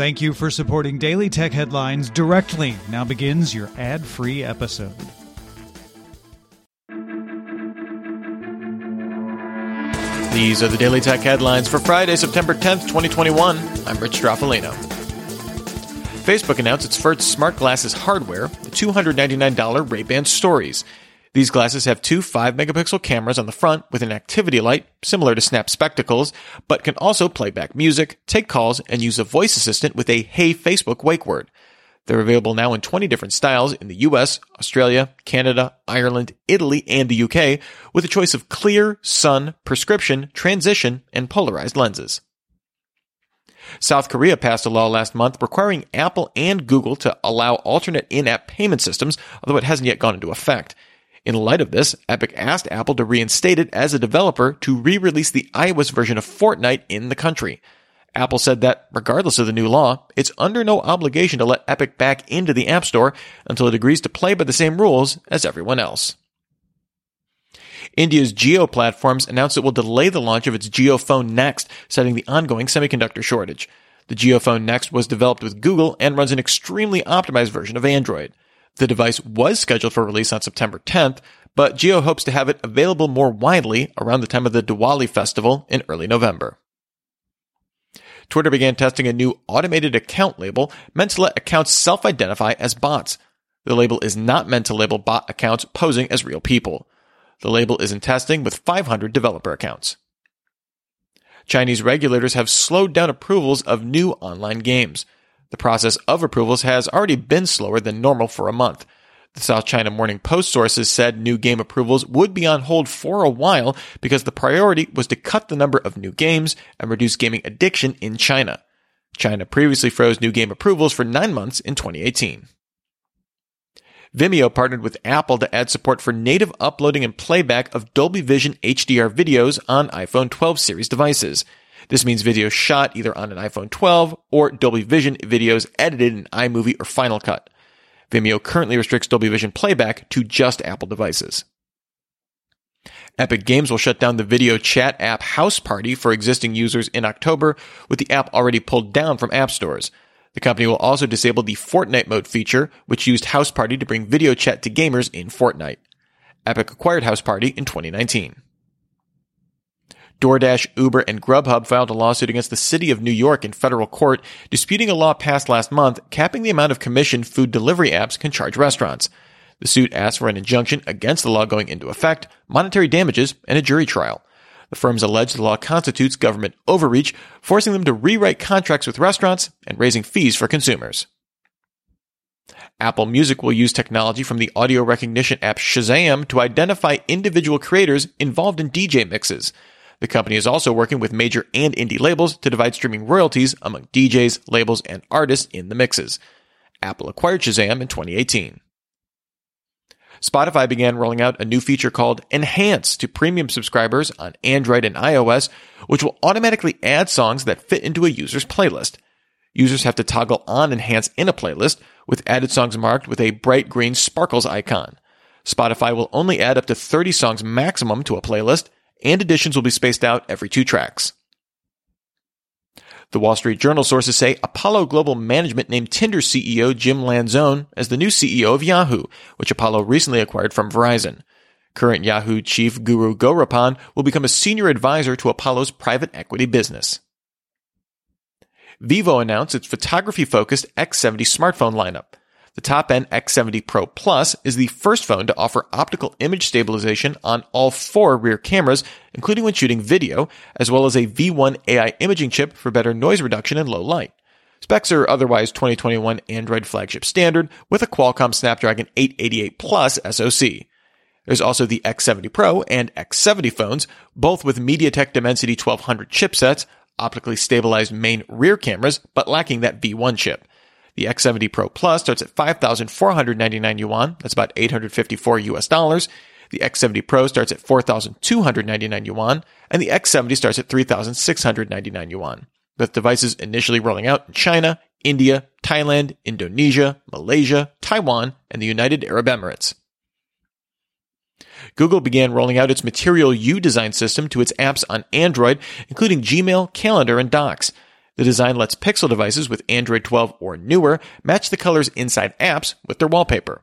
Thank you for supporting Daily Tech Headlines directly. Now begins your ad free episode. These are the Daily Tech headlines for Friday, September 10th, 2021. I'm Rich Stroffolino. Facebook announced its first smart glasses hardware, the $299 Ray-Ban Stories. These glasses have two 5 megapixel cameras on the front with an activity light, similar to Snap Spectacles, but can also play back music, take calls, and use a voice assistant with a Hey Facebook wake word. They're available now in 20 different styles in the US, Australia, Canada, Ireland, Italy, and the UK, with a choice of clear, sun, prescription, transition, and polarized lenses. South Korea passed a law last month requiring Apple and Google to allow alternate in-app payment systems, although it hasn't yet gone into effect. In light of this, Epic asked Apple to reinstate it as a developer to re-release the iOS version of Fortnite in the country. Apple said that, regardless of the new law, it's under no obligation to let Epic back into the App Store until it agrees to play by the same rules as everyone else. India's Jio platforms announced it will delay the launch of its JioPhone Next, citing the ongoing semiconductor shortage. The JioPhone Next was developed with Google and runs an extremely optimized version of Android. The device was scheduled for release on September 10th, but Jio hopes to have it available more widely around the time of the Diwali festival in early November. Twitter began testing a new automated account label meant to let accounts self-identify as bots. The label is not meant to label bot accounts posing as real people. The label is in testing with 500 developer accounts. Chinese regulators have slowed down approvals of new online games. The process of approvals has already been slower than normal for a month. The South China Morning Post sources said new game approvals would be on hold for a while because the priority was to cut the number of new games and reduce gaming addiction in China. China previously froze new game approvals for nine months in 2018. Vimeo partnered with Apple to add support for native uploading and playback of Dolby Vision HDR videos on iPhone 12 series devices. This means videos shot either on an iPhone 12 or Dolby Vision videos edited in iMovie or Final Cut. Vimeo currently restricts Dolby Vision playback to just Apple devices. Epic Games will shut down the video chat app House Party for existing users in October, with the app already pulled down from app stores. The company will also disable the Fortnite mode feature, which used House Party to bring video chat to gamers in Fortnite. Epic acquired House Party in 2019. DoorDash, Uber, and Grubhub filed a lawsuit against the city of New York in federal court, disputing a law passed last month capping the amount of commission food delivery apps can charge restaurants. The suit asked for an injunction against the law going into effect, monetary damages, and a jury trial. The firms allege the law constitutes government overreach, forcing them to rewrite contracts with restaurants and raising fees for consumers. Apple Music will use technology from the audio recognition app Shazam to identify individual creators involved in DJ mixes. The company is also working with major and indie labels to divide streaming royalties among DJs, labels, and artists in the mixes. Apple acquired Shazam in 2018. Spotify began rolling out a new feature called Enhance to premium subscribers on Android and iOS, which will automatically add songs that fit into a user's playlist. Users have to toggle on Enhance in a playlist, with added songs marked with a bright green sparkles icon. Spotify will only add up to 30 songs maximum to a playlist, and additions will be spaced out every two tracks. The Wall Street Journal sources say Apollo Global Management named Tinder CEO Jim Lanzone as the new CEO of Yahoo, which Apollo recently acquired from Verizon. Current Yahoo chief Guru Gowrappan will become a senior advisor to Apollo's private equity business. Vivo announced its photography focused X70 smartphone lineup. The top end X70 Pro Plus is the first phone to offer optical image stabilization on all four rear cameras, including when shooting video, as well as a V1 AI imaging chip for better noise reduction in low light. Specs are otherwise 2021 Android flagship standard with a Qualcomm Snapdragon 888 Plus SoC. There's also the X70 Pro and X70 phones, both with MediaTek Dimensity 1200 chipsets, optically stabilized main rear cameras, but lacking that V1 chip. The X70 Pro Plus starts at 5,499 yuan. That's about 854 US dollars. The X70 Pro starts at 4,299 yuan, and the X70 starts at 3,699 yuan. With devices initially rolling out in China, India, Thailand, Indonesia, Malaysia, Taiwan, and the United Arab Emirates. Google began rolling out its Material You design system to its apps on Android, including Gmail, Calendar, and Docs. The design lets Pixel devices with Android 12 or newer match the colors inside apps with their wallpaper.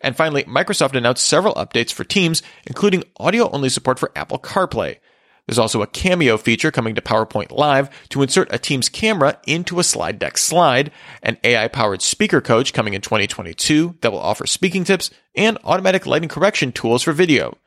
And finally, Microsoft announced several updates for Teams, including audio only support for Apple CarPlay. There's also a cameo feature coming to PowerPoint Live to insert a Teams camera into a slide deck slide, an AI powered speaker coach coming in 2022 that will offer speaking tips, and automatic lighting correction tools for video.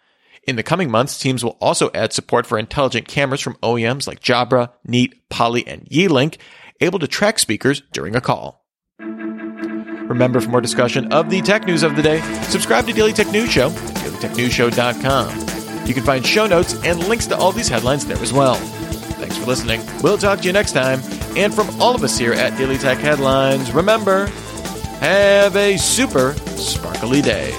In the coming months, Teams will also add support for intelligent cameras from OEMs like Jabra, Neat, Poly, and Yealink, able to track speakers during a call. Remember, for more discussion of the tech news of the day, subscribe to Daily Tech News Show dailytechnewsshow.com. You can find show notes and links to all these headlines there as well. Thanks for listening. We'll talk to you next time. And from all of us here at Daily Tech Headlines, remember, have a super sparkly day.